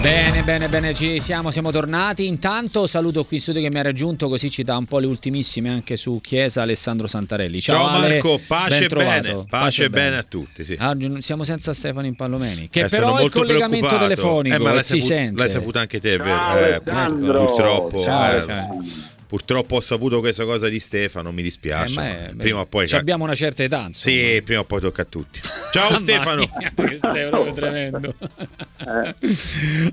Bene, bene, bene, ci siamo, siamo tornati. Intanto saluto qui in studio che mi ha raggiunto, così ci dà un po' le ultimissime anche su Chiesa Alessandro Santarelli. Ciao, Ciao Ale, Marco, pace ben e bene, pace e bene a tutti. Sì. Ah, siamo senza Stefano Impallomeni, che Eh, però è il collegamento preoccupato. telefonico Eh, ma l'hai, si saputo, sente. l'hai saputo anche te? Ciao, Eh, purtroppo, Ciao, eh, ciao. Purtroppo ho saputo questa cosa di Stefano, mi Eh, dispiace. ma ma è- prima o poi ci abbiamo una certa età, insomma. Sì, prima o poi tocca a tutti. Ciao Stefano. mia, che sei proprio tremendo. Eh.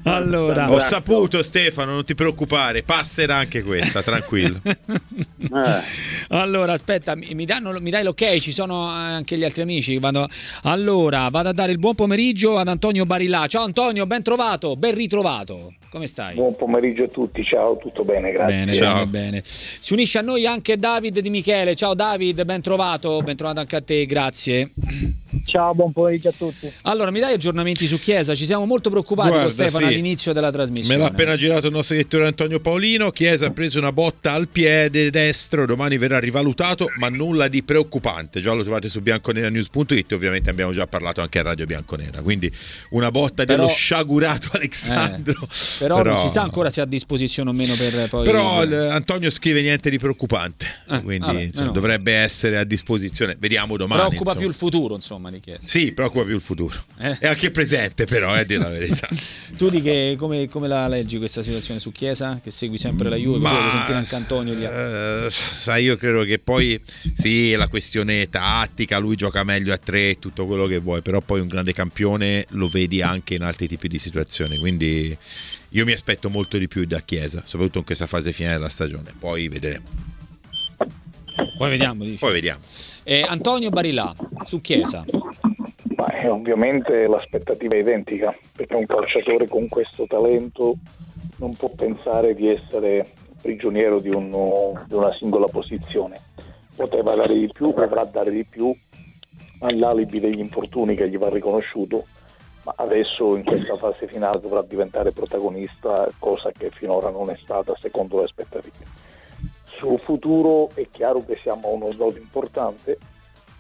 allora, Ho saputo Stefano, non ti preoccupare, passerà anche questa, tranquillo. Eh, Allora, aspetta, mi, mi danno- mi dai l'ok? Ci sono anche gli altri amici. Vado- allora, vado a dare il buon pomeriggio ad Antonio Barillà. Ciao Antonio, ben trovato, ben ritrovato. Come stai? Buon pomeriggio a tutti, ciao, tutto bene, grazie. Bene, Ciao. bene, bene. Si unisce a noi anche David Di Michele. Ciao David, ben trovato, ben trovato anche a te, grazie. Ciao, buon pomeriggio a tutti. Allora, mi dai aggiornamenti su Chiesa? Ci siamo molto preoccupati Guarda, con Stefano sì. all'inizio della Me trasmissione. l'ha appena girato il nostro direttore Antonio Paolino. Chiesa ha preso una botta al piede destro, domani verrà rivalutato, ma nulla di preoccupante. Già lo trovate su bianconeranews.it, ovviamente abbiamo già parlato anche a Radio Bianconera. Quindi una botta Però- dello sciagurato Eh, Alessandro. però, non si sa ancora se è a disposizione o meno per poi... Però il- Antonio scrive niente di preoccupante, Eh, quindi vabbè, insomma, no. dovrebbe essere a disposizione. Vediamo domani. Preoccupa insomma. più il futuro, insomma, di Chiesa. Sì, preoccupa più il futuro. Eh. E anche il presente, però, eh, a dire la verità. Tu di che, come, come la leggi questa situazione su Chiesa? Che segui sempre la Juve, così voglio sentire anche Antonio. Di... eh, sai, io credo che poi sì, la questione tattica, lui gioca meglio a tre, tutto quello che vuoi, però poi un grande campione lo vedi anche in altri tipi di situazioni, quindi io mi aspetto molto di più da Chiesa, soprattutto in questa fase finale della stagione, poi vedremo. Poi vediamo, dici. Poi vediamo. Eh, Antonio Barillà, su Chiesa. Ma eh, ovviamente l'aspettativa è identica, perché un calciatore con questo talento non può pensare di essere prigioniero di, uno- di una singola posizione. Poteva dare di più, potrà dare di più all'alibi degli infortuni che gli va riconosciuto, ma adesso in questa fase finale dovrà diventare protagonista, cosa che finora non è stata secondo le aspettative. Sul futuro è chiaro che siamo a uno snodo importante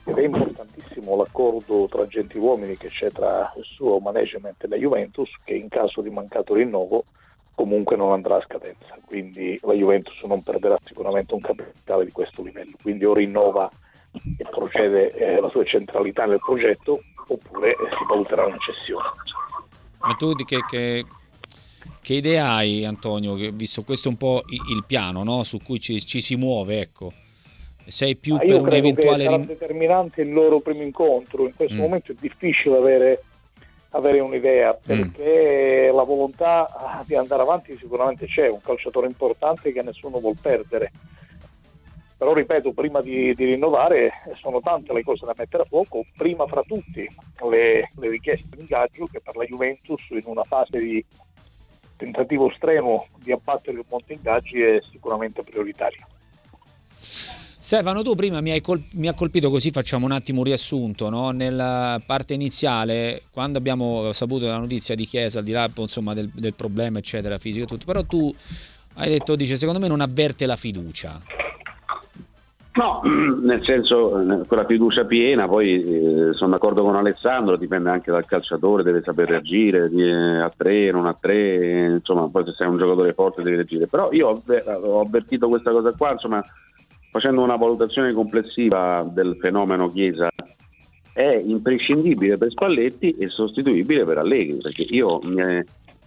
ed è importantissimo l'accordo tra agenti uomini che c'è tra il suo management e la Juventus che in caso di mancato rinnovo comunque non andrà a scadenza, quindi la Juventus non perderà sicuramente un capitale di questo livello, quindi o rinnova e procede eh, la sua centralità nel progetto oppure si valuterà una cessione. Ma tu di che, che- che idea hai, Antonio? Che, visto questo è un po' il piano no? su cui ci, ci si muove, ecco. Sei più Ma per un eventuale sarà determinante il loro primo incontro. In questo Mm. momento è difficile avere, avere un'idea perché la volontà ah, di andare avanti sicuramente c'è, un calciatore importante che nessuno vuol perdere. Però ripeto, prima di, di rinnovare sono tante le cose da mettere a fuoco, prima fra tutti le, le richieste di ingaggio che per la Juventus in una fase di tentativo strenuo di abbattere il monte ingaggi è sicuramente prioritaria. Stefano, tu prima mi hai, col- mi ha colpito così, facciamo un attimo un riassunto, no? nella parte iniziale, quando abbiamo saputo la notizia di Chiesa, al di là insomma, del, del problema, eccetera, fisico e tutto, però tu hai detto, dice, secondo me non avverte la fiducia. No, nel senso, eh, con la fiducia piena, poi eh, sono d'accordo con Alessandro, dipende anche dal calciatore, deve saper reagire eh, a tre, non a tre, eh, insomma, poi se sei un giocatore forte devi reagire. Però io ho, ho avvertito questa cosa qua, insomma, facendo una valutazione complessiva del fenomeno Chiesa, è imprescindibile per Spalletti e sostituibile per Allegri, perché io mi,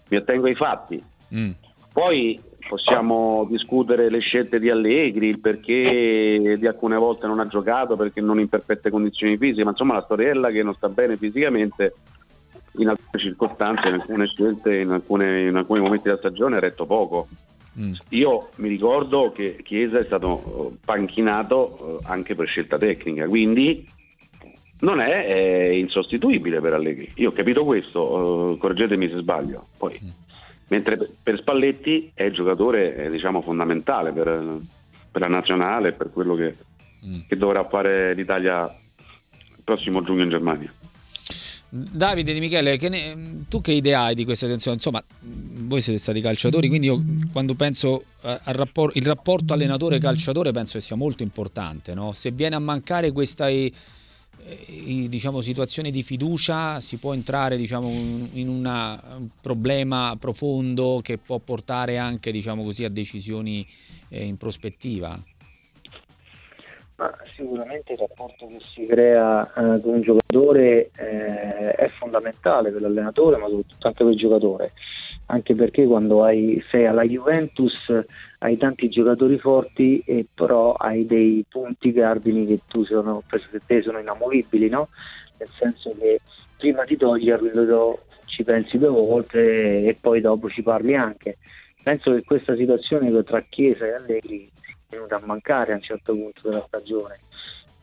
mi attengo ai fatti. Mm. Poi possiamo discutere le scelte di Allegri, il perché di alcune volte non ha giocato, perché non in perfette condizioni fisiche, ma insomma la storiella che non sta bene fisicamente in alcune circostanze, in alcune scelte, in, alcune- in alcuni momenti della stagione ha retto poco. Mm. Io mi ricordo che Chiesa è stato eh, panchinato eh, anche per scelta tecnica, quindi non è, eh, insostituibile per Allegri. Io ho capito questo, correggetemi se sbaglio. Poi, mentre per- Spalletti è il giocatore eh, diciamo, fondamentale per, per la nazionale per quello che, Mm. che dovrà fare l'Italia il prossimo giugno in Germania. Davide Di Michele, che ne- tu che idea hai di questa tensione? Insomma, voi siete stati calciatori, quindi io quando penso eh, al rapport- il rapporto allenatore-calciatore penso che sia molto importante. no? Se viene a mancare questa, diciamo, situazioni di fiducia si può entrare diciamo, in una, un problema profondo che può portare anche diciamo così, a decisioni eh, in prospettiva? Ma sicuramente il rapporto che si crea eh, con un giocatore eh, è fondamentale per l'allenatore, ma soprattutto anche per il giocatore, anche perché quando hai, sei alla Juventus hai tanti giocatori forti e però hai dei punti cardini che tu sono, per te sono inamovibili, no? nel senso che prima di toglierlo ci pensi due volte e poi dopo ci parli anche. Penso che questa situazione tra Chiesa e Allegri venuta a mancare a un certo punto della stagione.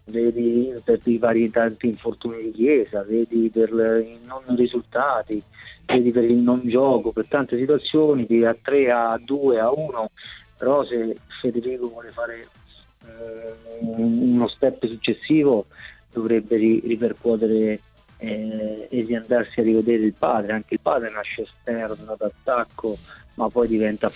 Vedi per i vari tanti infortuni di Chiesa, vedi per i non risultati, vedi per il non gioco, per tante situazioni, di a 3, a 2, a 1, però se Federico vuole fare eh, uno step successivo dovrebbe ri- ripercuotere eh, e andarsi a rivedere il padre, anche il padre nasce esterno d'attacco ma poi diventa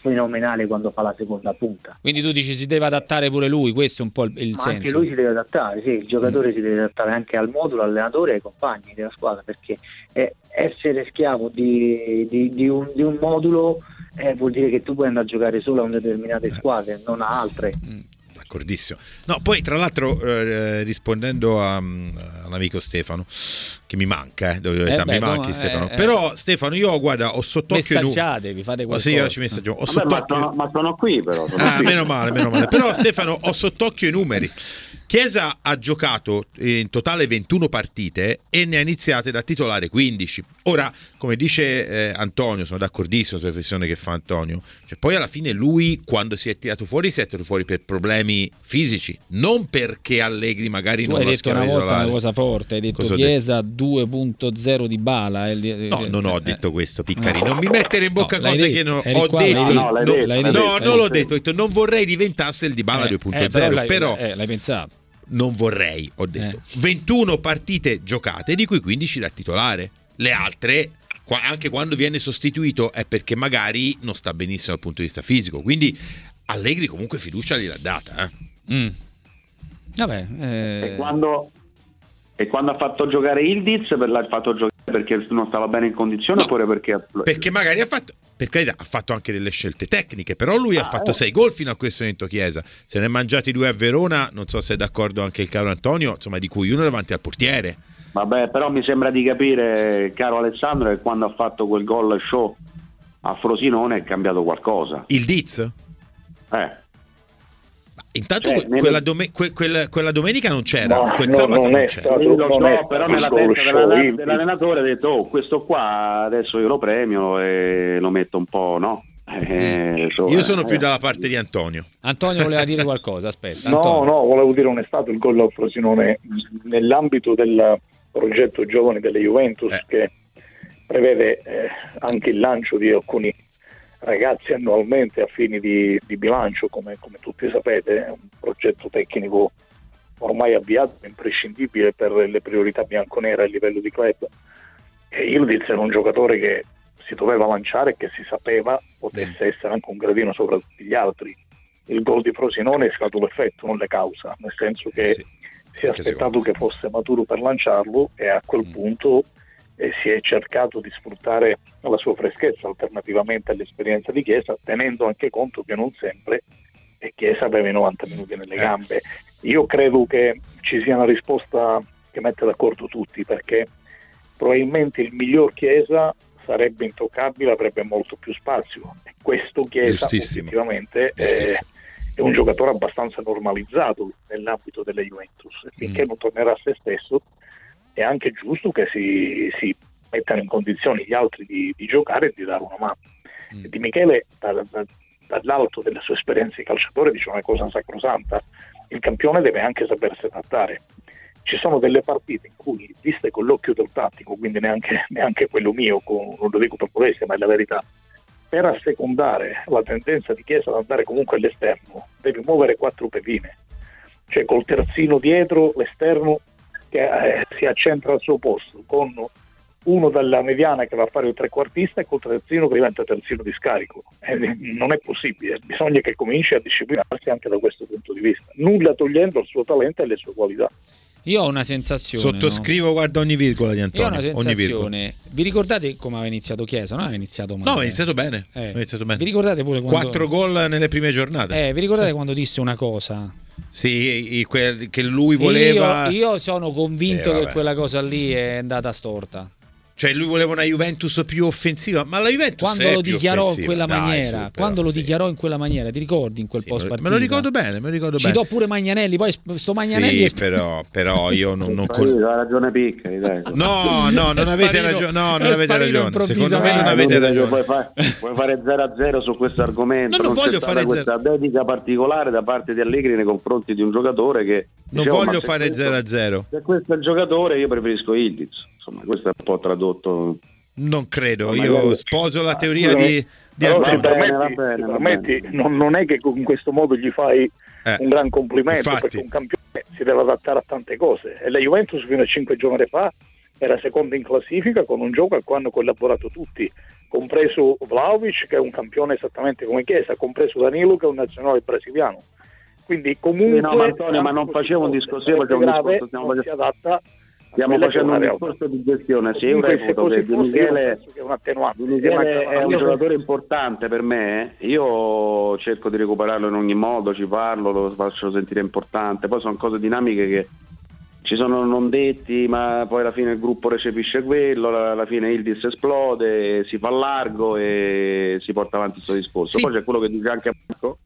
fenomenale quando fa la seconda punta. Quindi tu dici si deve adattare pure lui, questo è un po' il, il senso. Anche lui si deve adattare, sì, il giocatore mm. si deve adattare anche al modulo, all'allenatore e ai compagni della squadra, perché essere schiavo di, di, di, un, di un, modulo eh, vuol dire che tu puoi andare a giocare solo a determinate eh. squadre, non a altre. Mm d'accordissimo. No, poi tra l'altro eh, rispondendo a, all'amico Stefano, che mi manca, eh, eh beh, mi manchi no, Stefano. Eh, Però Stefano, io guarda, ho sott'occhio... Messaggiate, vi fate qualcosa. Oh, sì, io ci messaggio. Ho Vabbè, ma, sono, ma, sono, qui però. Sono ah, qui. meno male, meno male. Però Stefano, ho sott'occhio i numeri. Chiesa ha giocato in totale 21 partite e ne ha iniziate da titolare 15. Ora, come dice eh, Antonio, sono d'accordissimo sulla riflessione che fa Antonio, cioè, poi alla fine lui quando si è tirato fuori si è tirato fuori per problemi fisici, non perché Allegri magari tu non hai detto una volta una cosa forte, hai detto cosa Chiesa 2.0 di bala. Il... No, non ho detto questo, Piccari, non mi mettere in bocca no, cose detto, che non ho qua, detto. No, no, detto, no non l'ho detto, ho detto non vorrei diventasse il di bala eh, 2.0, eh, però, l'hai, però eh, l'hai pensato non vorrei, ho detto. Eh. 21 partite giocate, di cui 15 da titolare. Le altre, anche quando viene sostituito, è perché magari non sta benissimo dal punto di vista fisico. Quindi Allegri comunque fiducia gliel'ha data. Eh. Mm. Vabbè, eh... e, quando, e, quando, ha fatto giocare Ildiz, l'ha fatto giocare perché non stava bene in condizione no, oppure perché... Perché magari ha fatto per carità, ha fatto anche delle scelte tecniche, però lui ah, ha fatto eh. sei gol fino a questo momento Chiesa. Se ne è mangiati due a Verona, non so se è d'accordo anche il caro Antonio, insomma di cui uno davanti al portiere. Vabbè, però mi sembra di capire, caro Alessandro, che quando ha fatto quel gol show a Frosinone è cambiato qualcosa. Il Diz? Eh. Intanto cioè, quella, nel... dome- que- quella, quella, domenica non c'era, no, quel no, non, non c'era. Stato, non so, però nella testa della, dell'allenatore ha detto oh, questo qua adesso io lo premio e lo metto un po', no? Eh, insomma, io sono più eh. dalla parte di Antonio. Antonio voleva dire qualcosa, aspetta. no, Antonio. no, volevo dire è stato il gol al Frosinone nell'ambito del progetto giovani delle Juventus eh. che prevede eh, anche il lancio di alcuni ragazzi annualmente a fini di, di bilancio, come, come, tutti sapete, è un progetto tecnico ormai avviato, imprescindibile per le priorità bianconere a livello di club. E Ildiz era un giocatore che si doveva lanciare e che si sapeva potesse essere anche un gradino sopra tutti gli altri. Il gol di Frosinone è stato l'effetto, non le causa, nel senso che sì, si è aspettato che fosse maturo per lanciarlo e a quel mm. punto e si è cercato di sfruttare la sua freschezza alternativamente all'esperienza di Chiesa, tenendo anche conto che non sempre Chiesa aveva i 90 minuti nelle eh. gambe. Io credo che ci sia una risposta che mette d'accordo tutti, perché probabilmente il miglior Chiesa sarebbe intoccabile, avrebbe molto più spazio. E questo Chiesa effettivamente è, è, un giocatore abbastanza normalizzato nell'ambito delle Juventus. Finché mm. non tornerà a se stesso, è anche giusto che si, si mettano in condizioni gli altri di, di, giocare e di dare una mano. Mm. Di Michele, da, da, dall'alto delle sue esperienze di calciatore, dice una cosa sacrosanta: il campione deve anche sapersi adattare. Ci sono delle partite in cui, viste con l'occhio del tattico, quindi neanche, neanche quello mio, con, non lo dico per modestia, ma è la verità, per assecondare la tendenza di Chiesa ad andare comunque all'esterno, devi muovere quattro pedine. Cioè col terzino dietro, l'esterno che eh, si accentra al suo posto, con uno dalla mediana che va a fare il trequartista e col terzino che diventa terzino di scarico. Eh, non è possibile, bisogna che cominci a disciplinarsi anche da questo punto di vista, nulla togliendo il suo talento e le sue qualità. Io ho una sensazione. Sottoscrivo, no? guarda ogni virgola di Antonio. Io ho una sensazione. Vi ricordate come aveva iniziato Chiesa? No, aveva iniziato male. No, aveva iniziato bene. Eh. iniziato bene. Vi ricordate pure quando. Quattro gol nelle prime giornate. Eh, vi ricordate sì. quando disse una cosa? Sì, che lui voleva. Io, io sono convinto sì, che quella cosa lì è andata storta. Cioè lui voleva una Juventus più offensiva, ma la Juventus quando lo dichiarò in quella Dai, maniera, su, quando lo dichiarò in quella maniera, ti ricordi in quel sì, post partita? Me lo ricordo bene, me lo ricordo Ci bene. do pure Magnanelli, poi sto Magnanelli Sì, però, però io non, non con... ha ragione Picca, No, no, non avete ragione, no, non avete ragione. Secondo me non avete ragione. Vuoi fare, vuoi fare 0 a 0 su questo argomento? No, non, non voglio fare questa dedica particolare da parte di Allegri nei confronti di un giocatore che Non voglio fare 0 a 0. Se questo è il giocatore, io preferisco Ildiz. Insomma, questo è un po' tradotto non credo, io sposo la teoria di, di Antonio. Permetti, bene, permetti, non, non, è che in questo modo gli fai eh, un gran complimento infatti. perché un campione si deve adattare a tante cose e la Juventus fino a cinque giorni fa era seconda in classifica con un gioco al quale hanno collaborato tutti, compreso Vlaovic che è un campione esattamente come Chiesa, compreso Danilo che è un nazionale brasiliano. Quindi comunque... Sì, no, ma Antonio, ma non facevo un discorso, facevo un discorso, non si adatta Stiamo facendo un discorso di gestione. Sì, io reputo che Di Michele, Di Michele è un giocatore importante per me. Io cerco di recuperarlo in ogni modo, ci parlo, lo faccio sentire importante. Poi sono cose dinamiche che ci sono non detti, ma poi alla fine il gruppo recepisce quello, alla fine il dis esplode, si fa largo e si porta avanti questo discorso. Sì. Poi c'è quello che dice anche Marco.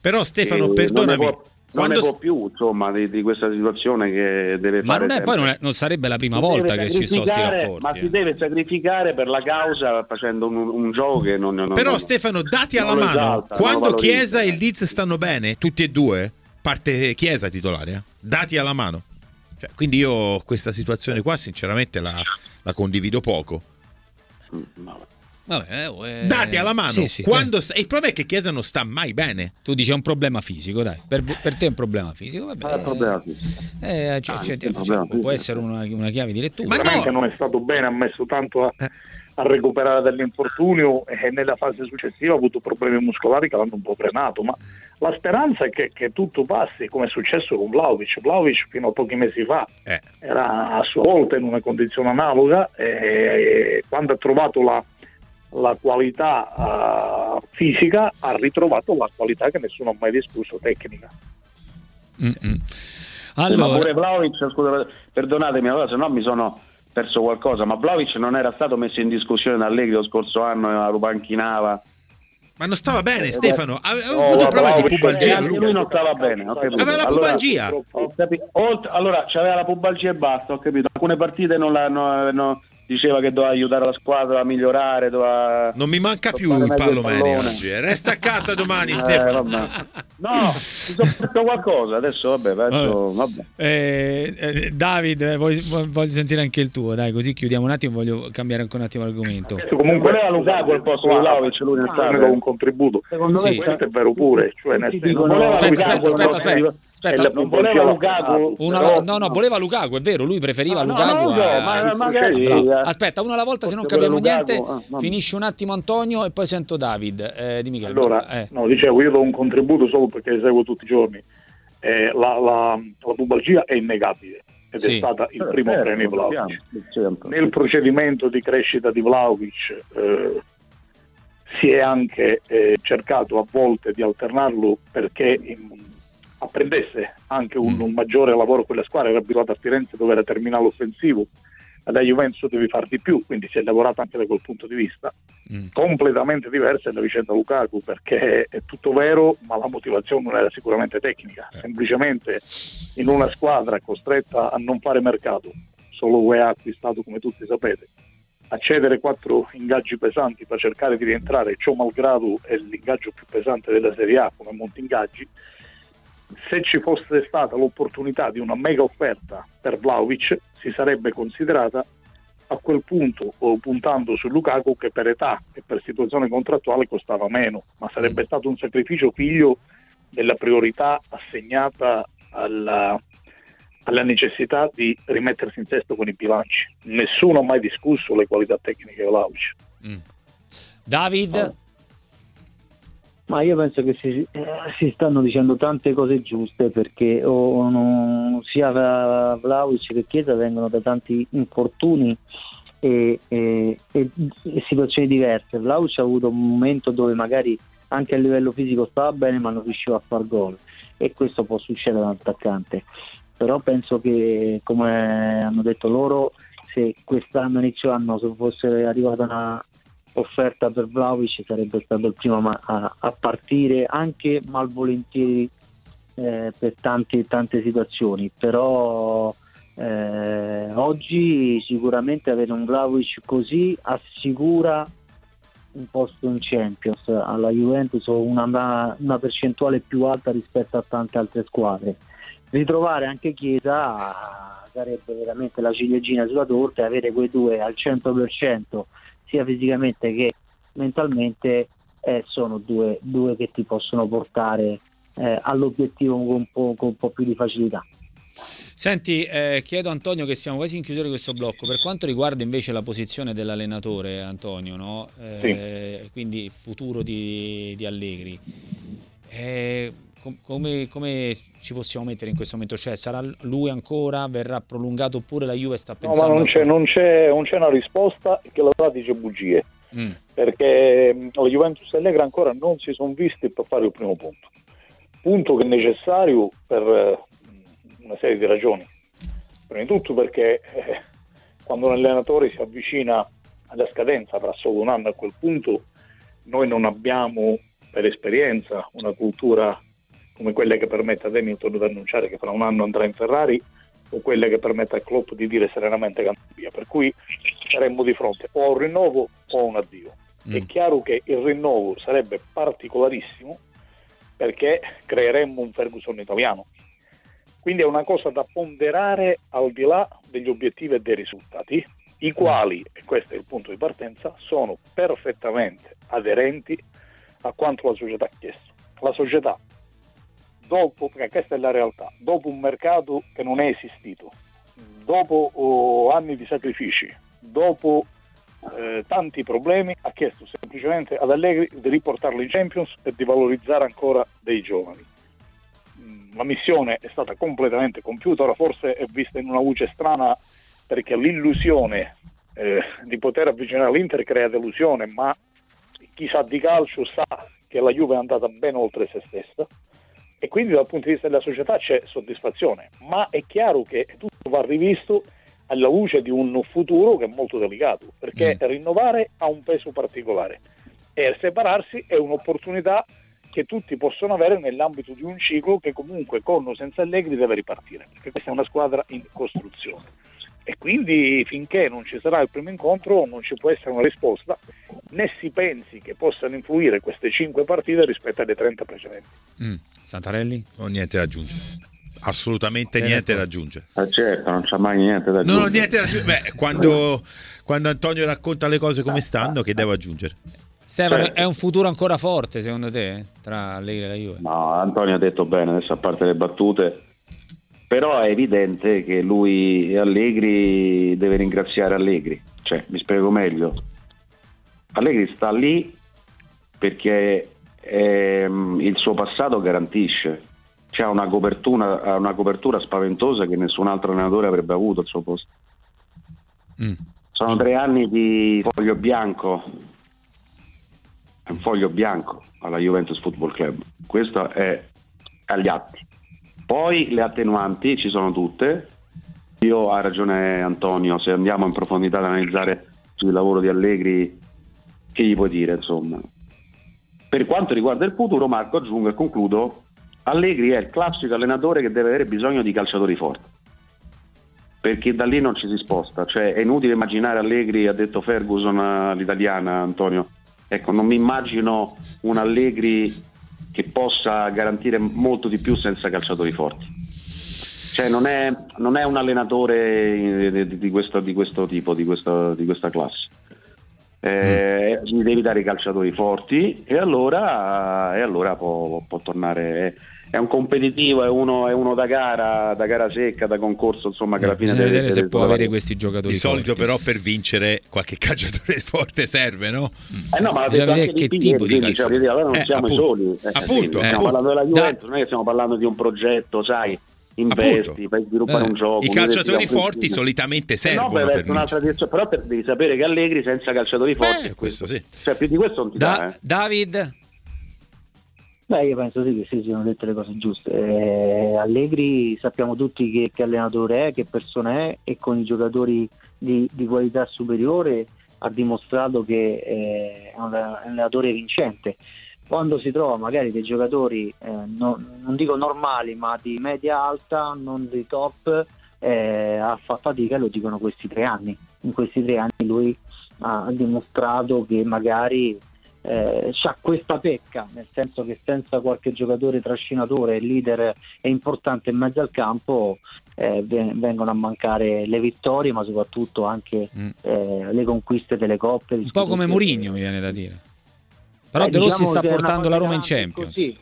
Però Stefano, perdonami non ne può più insomma, di, di, questa situazione che deve ma fare. Ma poi non, è, non, sarebbe la prima si volta che ci sono questi rapporti. Ma si eh. deve sacrificare per la causa facendo un, un gioco che non. non Però non, Stefano, dati alla mano, esalta, quando Chiesa e il Diz stanno bene, tutti e due, parte Chiesa titolare, eh? dati alla mano. Cioè, quindi io questa situazione qua sinceramente la, la condivido poco. Mm, no. Vabbè, eh, dati alla mano. Sì, sì, quando, eh. Il problema è che Chiesa non sta mai bene. Tu dici è un problema fisico, dai. Per, per te è un problema fisico. Vabbè, ah, è un problema fisico. Eh, cioè, ah, cioè, cioè, può essere una, una, chiave di lettura. Ma no. non è stato bene, ha messo tanto a, eh. a recuperare dall'infortunio e nella fase successiva ha avuto problemi muscolari che l'hanno un po' frenato. Ma la speranza è che, che tutto passi, come è successo con Vlaovic. Vlaovic fino a pochi mesi fa eh. era a sua volta in una condizione analoga e, e quando ha trovato la la qualità uh, fisica ha ritrovato la qualità che nessuno ha mai discusso tecnica. Mm-mm. Allora... Ma pure Vlaovic, scusa, perdonatemi, allora se no mi sono perso qualcosa, ma Vlaovic non era stato messo in discussione da Allegri lo scorso anno, lo panchinava. Ma non stava bene eh, Stefano, aveva oh, avuto prova di pubalgia. Lui. lui non stava bene, aveva la pubalgia. Allora, allora c'aveva la pubalgia e basta, ho capito. Alcune partite non l'hanno diceva che doveva aiutare la squadra a migliorare. Doveva non mi manca più il pallone oggi. Eh. Resta a casa domani, eh, Stefano. Vabbè. No, mi sono fatto qualcosa. Adesso, vabbè, penso, vabbè. Eh, eh, David, voglio, voglio, sentire anche il tuo. Dai, così chiudiamo un attimo. Voglio cambiare anche un attimo l'argomento. Comunque, voleva Lukaku al posto di Vlaovic. Lui nel ah, un contributo. Secondo sì. me, questo è vero pure. Cioè, nel senso, aspetta, aspetta, aspetta, aspetta. Aspetta, non voleva Lukaku? Una, però... No, no, voleva Lukaku, è vero, lui preferiva no, Lukaku. No, no, a... ma magari... Aspetta, una alla volta, se non capiamo niente, ah, finisce un attimo Antonio e poi sento David. Eh, di Michele. Allora, eh. no, dicevo, io do un contributo solo perché seguo tutti i giorni. Eh, la, la, la pubalgia è innegabile ed sì. è stata il primo eh, premio Vlaovic. Nel procedimento di crescita di Vlaovic eh, si è anche eh, cercato a volte di alternarlo perché in, apprendesse anche un, mm. un maggiore lavoro con le squadre, era abituato a Firenze dove era terminale offensivo, da Juventus devi far di più, quindi si è lavorato anche da quel punto di vista. Mm. Completamente diversa è la vicenda Lukaku perché è tutto vero, ma la motivazione non era sicuramente tecnica, eh. semplicemente in una squadra costretta a non fare mercato, solo UEA ha acquistato come tutti sapete, a cedere quattro ingaggi pesanti per cercare di rientrare, ciò malgrado è l'ingaggio più pesante della Serie A come monti ingaggi, se ci fosse stata l'opportunità di una mega offerta per Vlaovic si sarebbe considerata a quel punto puntando su Lukaku che per età e per situazione contrattuale costava meno, ma sarebbe stato un sacrificio figlio della priorità assegnata alla, alla necessità di rimettersi in sesto con i bilanci. Nessuno ha mai discusso le qualità tecniche di Vlaovic. Mm. David? Ma io penso che si, eh, si, stanno dicendo tante cose giuste perché oh, no, sia Vlaovic che Chiesa vengono da tanti infortuni e, e, e, e situazioni diverse. Vlaovic ha avuto un momento dove magari anche a livello fisico stava bene ma non riusciva a far gol e questo può succedere a un attaccante. Però penso che come hanno detto loro se quest'anno inizio anno se fosse arrivata una offerta per Vlaovic sarebbe stato il primo a, a partire anche malvolentieri eh, per tante, tante situazioni. Però eh, oggi sicuramente avere un Vlaovic così assicura un posto in Champions. Alla Juventus o una, una percentuale più alta rispetto a tante altre squadre. Ritrovare anche Chiesa sarebbe veramente la ciliegina sulla torta e avere quei due al 100% sia fisicamente che mentalmente eh, sono due, due, che ti possono portare eh, all'obiettivo con un, po', con un, po', più di facilità. Senti, eh, chiedo a Antonio che siamo quasi in chiusura di questo blocco, per quanto riguarda invece la posizione dell'allenatore Antonio, no? Eh, sì. quindi futuro di, di Allegri, eh, com- come, come, ci possiamo mettere in questo momento? Cioè sarà lui ancora, verrà prolungato oppure la Juve sta pensando... No, ma non c'è, non c'è, non c'è una risposta che la dà dice bugie, mm. perché la Juventus e Allegra ancora non si sono visti per fare il primo punto. Punto che è necessario per una serie di ragioni. Prima di tutto perché eh, quando un allenatore si avvicina alla scadenza, avrà solo un anno a quel punto, noi non abbiamo per esperienza una cultura come quelle che permette ad Hamilton di annunciare che fra un anno andrà in Ferrari o quelle che permette a Klopp di dire serenamente che andrà via. Per cui saremmo di fronte o a un rinnovo o a un addio. Mm. È chiaro che il rinnovo sarebbe particolarissimo perché creeremmo un Ferguson italiano. Quindi è una cosa da ponderare al di là degli obiettivi e dei risultati, i quali, e questo è il punto di partenza, sono perfettamente aderenti a quanto la società ha chiesto. La società dopo, perché questa è la realtà, dopo un mercato che non è esistito, dopo oh, anni di sacrifici, dopo eh, tanti problemi, ha chiesto semplicemente ad Allegri di riportarlo in Champions e di valorizzare ancora dei giovani. Mm, la missione è stata completamente compiuta, ora forse è vista in una luce strana perché l'illusione eh, di poter avvicinare l'Inter crea delusione, ma chi sa di calcio sa che la Juve è andata ben oltre se stessa e quindi dal punto di vista della società c'è soddisfazione, ma è chiaro che tutto va rivisto alla luce di un futuro che è molto delicato, perché mm. rinnovare ha un peso particolare e separarsi è un'opportunità che tutti possono avere nell'ambito di un ciclo che comunque con o senza Allegri deve ripartire, perché questa è una squadra in costruzione. E quindi finché non ci sarà il primo incontro non ci può essere una risposta, né si pensi che possano influire queste cinque partite rispetto alle 30 precedenti. Mm. Santarelli? Ho niente da aggiungere. Assolutamente Bene, niente da aggiungere. Eh certo, non c'è mai niente da aggiungere. No, niente da aggiungere. Beh, quando, quando, Antonio racconta le cose come stanno, che devo aggiungere? Stefano, certo. è un futuro ancora forte secondo te tra Allegri e la Juve? No, Antonio ha detto bene, adesso a parte le battute, però è evidente che lui Allegri deve ringraziare Allegri. Cioè, mi spiego meglio. Allegri sta lì perché ehm, il suo passato garantisce. C'è una copertura, una copertura spaventosa che nessun altro allenatore avrebbe avuto al suo posto. Mm. Sono tre anni di foglio bianco, un foglio bianco alla Juventus Football Club. Questo è agli atti. Poi le attenuanti ci sono tutte. Io ha ragione Antonio, se andiamo in profondità ad analizzare sul lavoro di Allegri, che gli puoi dire, insomma? Per quanto riguarda il futuro, Marco aggiungo e concludo, Allegri è il classico allenatore che deve avere bisogno di calciatori forti, perché da lì non ci si sposta, cioè è inutile immaginare Allegri, ha detto Ferguson all'italiana Antonio, ecco non mi immagino un Allegri che possa garantire molto di più senza calciatori forti. Cioè non è, non è un allenatore di, di, questo, di questo, tipo, di questa, di questa classe eh, mm. devi dare i calciatori forti e allora, e allora può, può, tornare. è un competitivo, è uno, è uno da gara, da gara secca, da concorso, insomma, che alla fine Bisogna deve, vedere se può avere questi giocatori Di solito forti. però per vincere qualche calciatore forte serve, no? Eh no, ma Bisogna vedere anche che tipo di quindi, cioè, allora non Eh, siamo appunto. i soli. Eh, Appunto, quindi stiamo parlando della Juventus, non è che stiamo parlando di un progetto, sai, investi, Appunto. fai sviluppare Eh. un gioco. I calciatori forti solitamente Eh no, servono per direzione, però per- devi sapere che Allegri senza calciatori forti, Eh, questo sì. cioè più di questo non ti dà, Da- eh. David? Beh, io penso sì che sì, siano dette le cose giuste. Eh, Allegri sappiamo tutti che, che allenatore è, che persona è e con i giocatori di, di qualità superiore ha dimostrato che eh, è un allenatore vincente. Quando si trova magari dei giocatori, eh, non, non dico normali, ma di media alta, non di top, eh, ha fatto fatica, lo dicono questi tre anni. In questi tre anni lui ha dimostrato che magari eh, c'ha questa pecca, nel senso che senza qualche giocatore trascinatore, leader e importante in mezzo al campo eh, ven- vengono a mancare le vittorie, ma soprattutto anche Mm. eh, le conquiste delle coppe. Un po' come Mourinho mi viene da dire. Però Eh, De Rossi diciamo sta portando la Roma in Champions. così,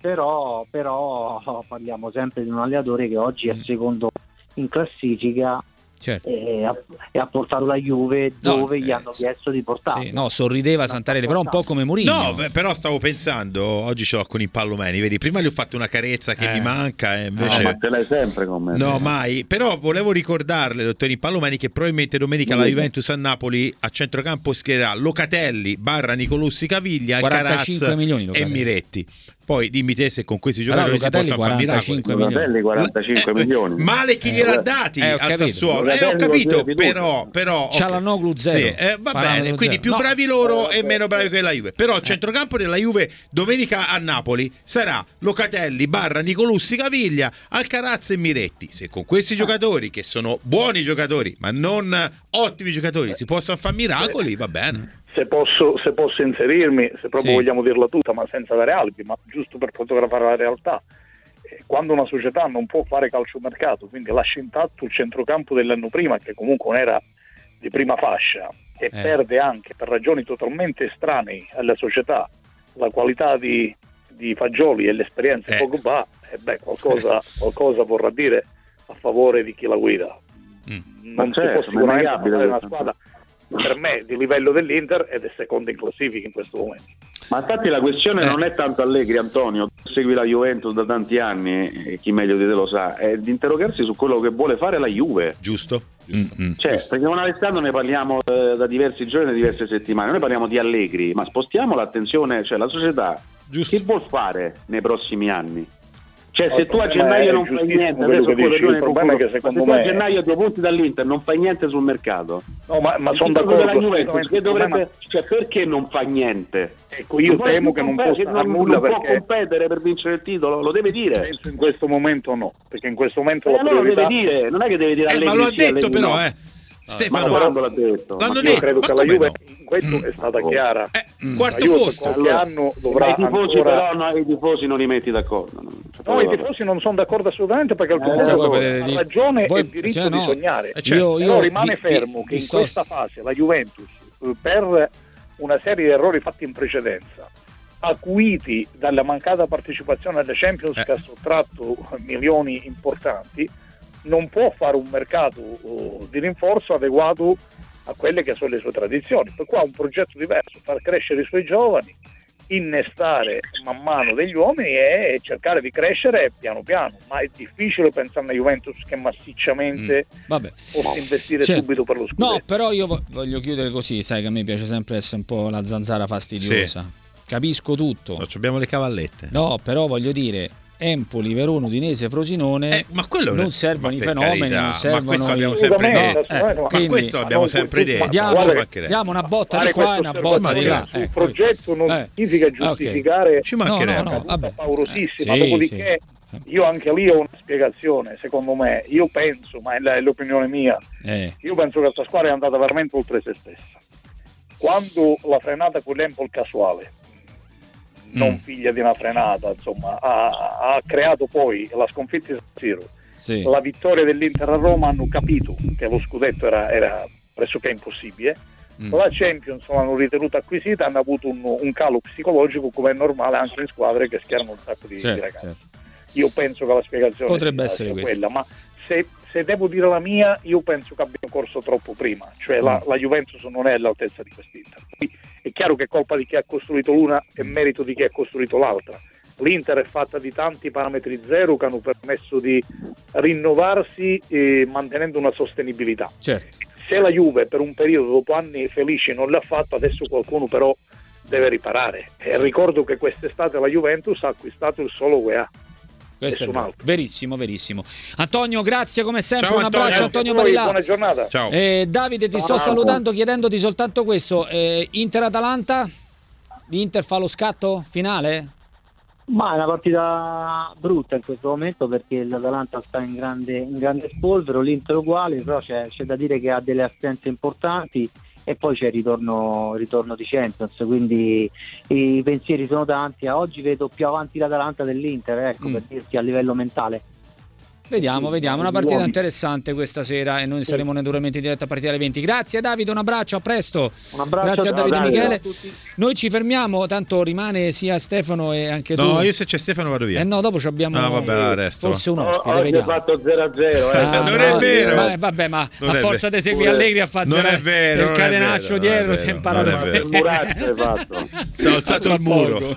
però, però parliamo sempre di un allenatore che oggi è Mm. secondo in classifica Certo. e ha, e ha portato la Juve No, dove gli eh, hanno chiesto di portarlo. Sì, no, sorrideva Santarelli, però un po' come Mourinho. No, beh, però stavo pensando, oggi ce l'ho con i pallomeni, vedi, prima gli ho fatto una carezza che Eh. mi manca e No, invece... ma ce l'hai sempre con me. No, mai. Però volevo ricordarle, dottor Impallomeni, che probabilmente domenica la Juventus a Napoli a centrocampo schiererà Locatelli, barra Nicolussi Caviglia, 45 Alcaraz milioni e. Miretti. Poi dimmi te se con questi giocatori si Locatelli possono fare miracoli. 45 milioni. Locatelli 45 Eh, milioni. Male chi Eh, gliel'ha vabbè. dati Eh, al. Sassuolo. Eh, ho capito, però, però C'ha la Noglu zero. Sì, eh, va Parametro bene, quindi zero. più No. bravi loro Eh, e meno bravi che la Juve. Però il centrocampo della Juve domenica a Napoli sarà Locatelli, barra Nicolussi Caviglia, Alcaraz e Miretti. Se con questi giocatori, che sono buoni giocatori, ma non ottimi giocatori, si possono fare miracoli, va bene. Se posso, se posso inserirmi, se proprio Sì. vogliamo dirla tutta, ma senza dare albi, ma giusto per fotografare la realtà, eh, quando una società non può fare calciomercato, quindi lascia intatto il centrocampo dell'anno prima, che comunque non era di prima fascia, e Eh. perde anche per ragioni totalmente estranei alla società la qualità di, di Fagioli e l'esperienza Eh. di Pogba, e beh, qualcosa, qualcosa vorrà dire a favore di chi la guida. Mm. Non Ma si certo, può sicuramente è innegabile fare una squadra per me di livello dell'Inter ed è seconda in classifica in questo momento. Ma infatti la questione Eh. non è tanto Allegri, Antonio, segui la Juventus da tanti anni, e chi meglio di te lo sa, è di interrogarsi su quello che vuole fare la Juve. Giusto? Mm, mm. Cioè, perché con Alessandro ne parliamo eh, da diversi giorni, da diverse settimane, noi parliamo di Allegri, ma spostiamo l'attenzione, cioè la società Giusto. che vuol fare nei prossimi anni? Cioè, No, se tu a gennaio non fai niente, adesso che poi dici, ragione il problema è che secondo se tu me- a gennaio due punti dall'Inter non fai niente sul mercato, No, ma, ma sono d'accordo. Juventus, che Il problema- dovrebbe, cioè, perché non fa niente? Ecco, io può- temo che non possa fare non- nulla non può perché competere per vincere il titolo, lo deve dire. penso in questo momento no, perché in questo momento E la allora lo priorità deve dire, non è che deve dire Eh, Allegri ma lo ha detto però, no. eh. Ma Stefano, quando l'ha detto? L'hanno Ma detto. io credo ma che la Juve no? in questo Mm. è stata Oh. chiara. Eh, Mm. quarto La Juve posto. qualche anno dovrà Ma i tifosi ancora... però no, i tifosi non li metti d'accordo. No, i tifosi non sono d'accordo assolutamente perché il Eh, tifoso voi ha potete dire- ragione voi- e il diritto cioè, no. di sognare. Eh, certo. Io, io Però rimane vi- fermo vi- che vi in sto- questa fase la Juventus, eh, per una serie di errori fatti in precedenza, acuiti dalla mancata partecipazione alle Champions Eh. che ha sottratto milioni importanti, non può fare un mercato oh, di rinforzo adeguato a quelle che sono le sue tradizioni. Per cui ha un progetto diverso, far crescere i suoi giovani, innestare man mano degli uomini e cercare di crescere piano piano. Ma è difficile pensare a una Juventus che massicciamente Vabbè. possa investire Cioè, subito per lo scudetto. No, però io vo- voglio chiudere così, sai che a me piace sempre essere un po' la zanzara fastidiosa. Capisco tutto. No, abbiamo le cavallette. No, però voglio dire, Empoli, Verona, Udinese, Frosinone Eh, ma quello non servono i fenomeni, carità, non servono Ma questo l'abbiamo sempre detto. Eh, ma- Ma quindi- questo l'abbiamo Ma sempre detto. diamo, diamo una botta di qua e una botta di là. sul Ecco. progetto non Eh. significa giustificare Ci mancherebbe. no, no, paurosissima. Eh, sì, Dopodiché, sì. io anche lì ho una spiegazione. Secondo me, io penso, ma è l'opinione mia, Eh, io penso che questa squadra è andata veramente oltre se stessa. Quando la frenata con l'Empol casuale, non Mm. figlia di una frenata, insomma, ha, ha creato poi la sconfitta di San Siro, sì. la vittoria dell'Inter a Roma, hanno capito che lo scudetto era, era pressoché impossibile. Mm. La Champions l'hanno ritenuta acquisita, hanno avuto un, un calo psicologico come è normale anche in squadre che schierano un sacco di, di Certo, ragazzi. certo. io penso che la spiegazione Potrebbe sia, essere quella, ma se, se devo dire la mia, io penso che abbiamo corso troppo prima, cioè la, Mm. la Juventus non è all'altezza di quest'Inter. Poi È chiaro che è colpa di chi ha costruito l'una e merito di chi ha costruito l'altra. L'Inter è fatta di tanti parametri zero che hanno permesso di rinnovarsi eh, mantenendo una sostenibilità. Certo. Se la Juve per un periodo dopo anni felici non l'ha fatto, adesso qualcuno però deve riparare. E ricordo che quest'estate la Juventus ha acquistato il solo UEA. Questo è vero. verissimo, verissimo. Antonio, grazie come sempre. Ciao, un abbraccio, Antonio. Antonio Voi, Barilà. buona giornata. Ciao. Eh, Davide, ti sto Ciao. salutando chiedendoti soltanto questo. Eh, Inter-Atalanta? L'Inter fa lo scatto finale? Ma è una partita brutta in questo momento perché l'Atalanta sta in grande, in grande spolvero, l'Inter uguale, però c'è, c'è da dire che ha delle assenze importanti e poi c'è il ritorno, ritorno di Champions, quindi i pensieri sono tanti. A Oggi vedo più avanti l'Atalanta dell'Inter, ecco, Mm. per dirti a livello mentale. Vediamo, vediamo. Una partita interessante questa sera e noi saremo naturalmente in diretta a partire alle 20. Grazie Davide, un abbraccio, a presto. Un abbraccio Grazie a Davide Davide. Michele. Noi ci fermiamo, tanto rimane sia Stefano e anche tu. No, io se c'è Stefano vado via. Eh no, dopo ci abbiamo No, vabbè, la resto. forse un ospite, ha vediamo. fatto 0-0. Eh. Ah, non no, è vero. ma- vabbè, ma Non a forza di seguire Allegri a fare Non è vero, il catenaccio dietro si è imparato non è vero. Il murazzo hai fatto. Si è alzato il muro.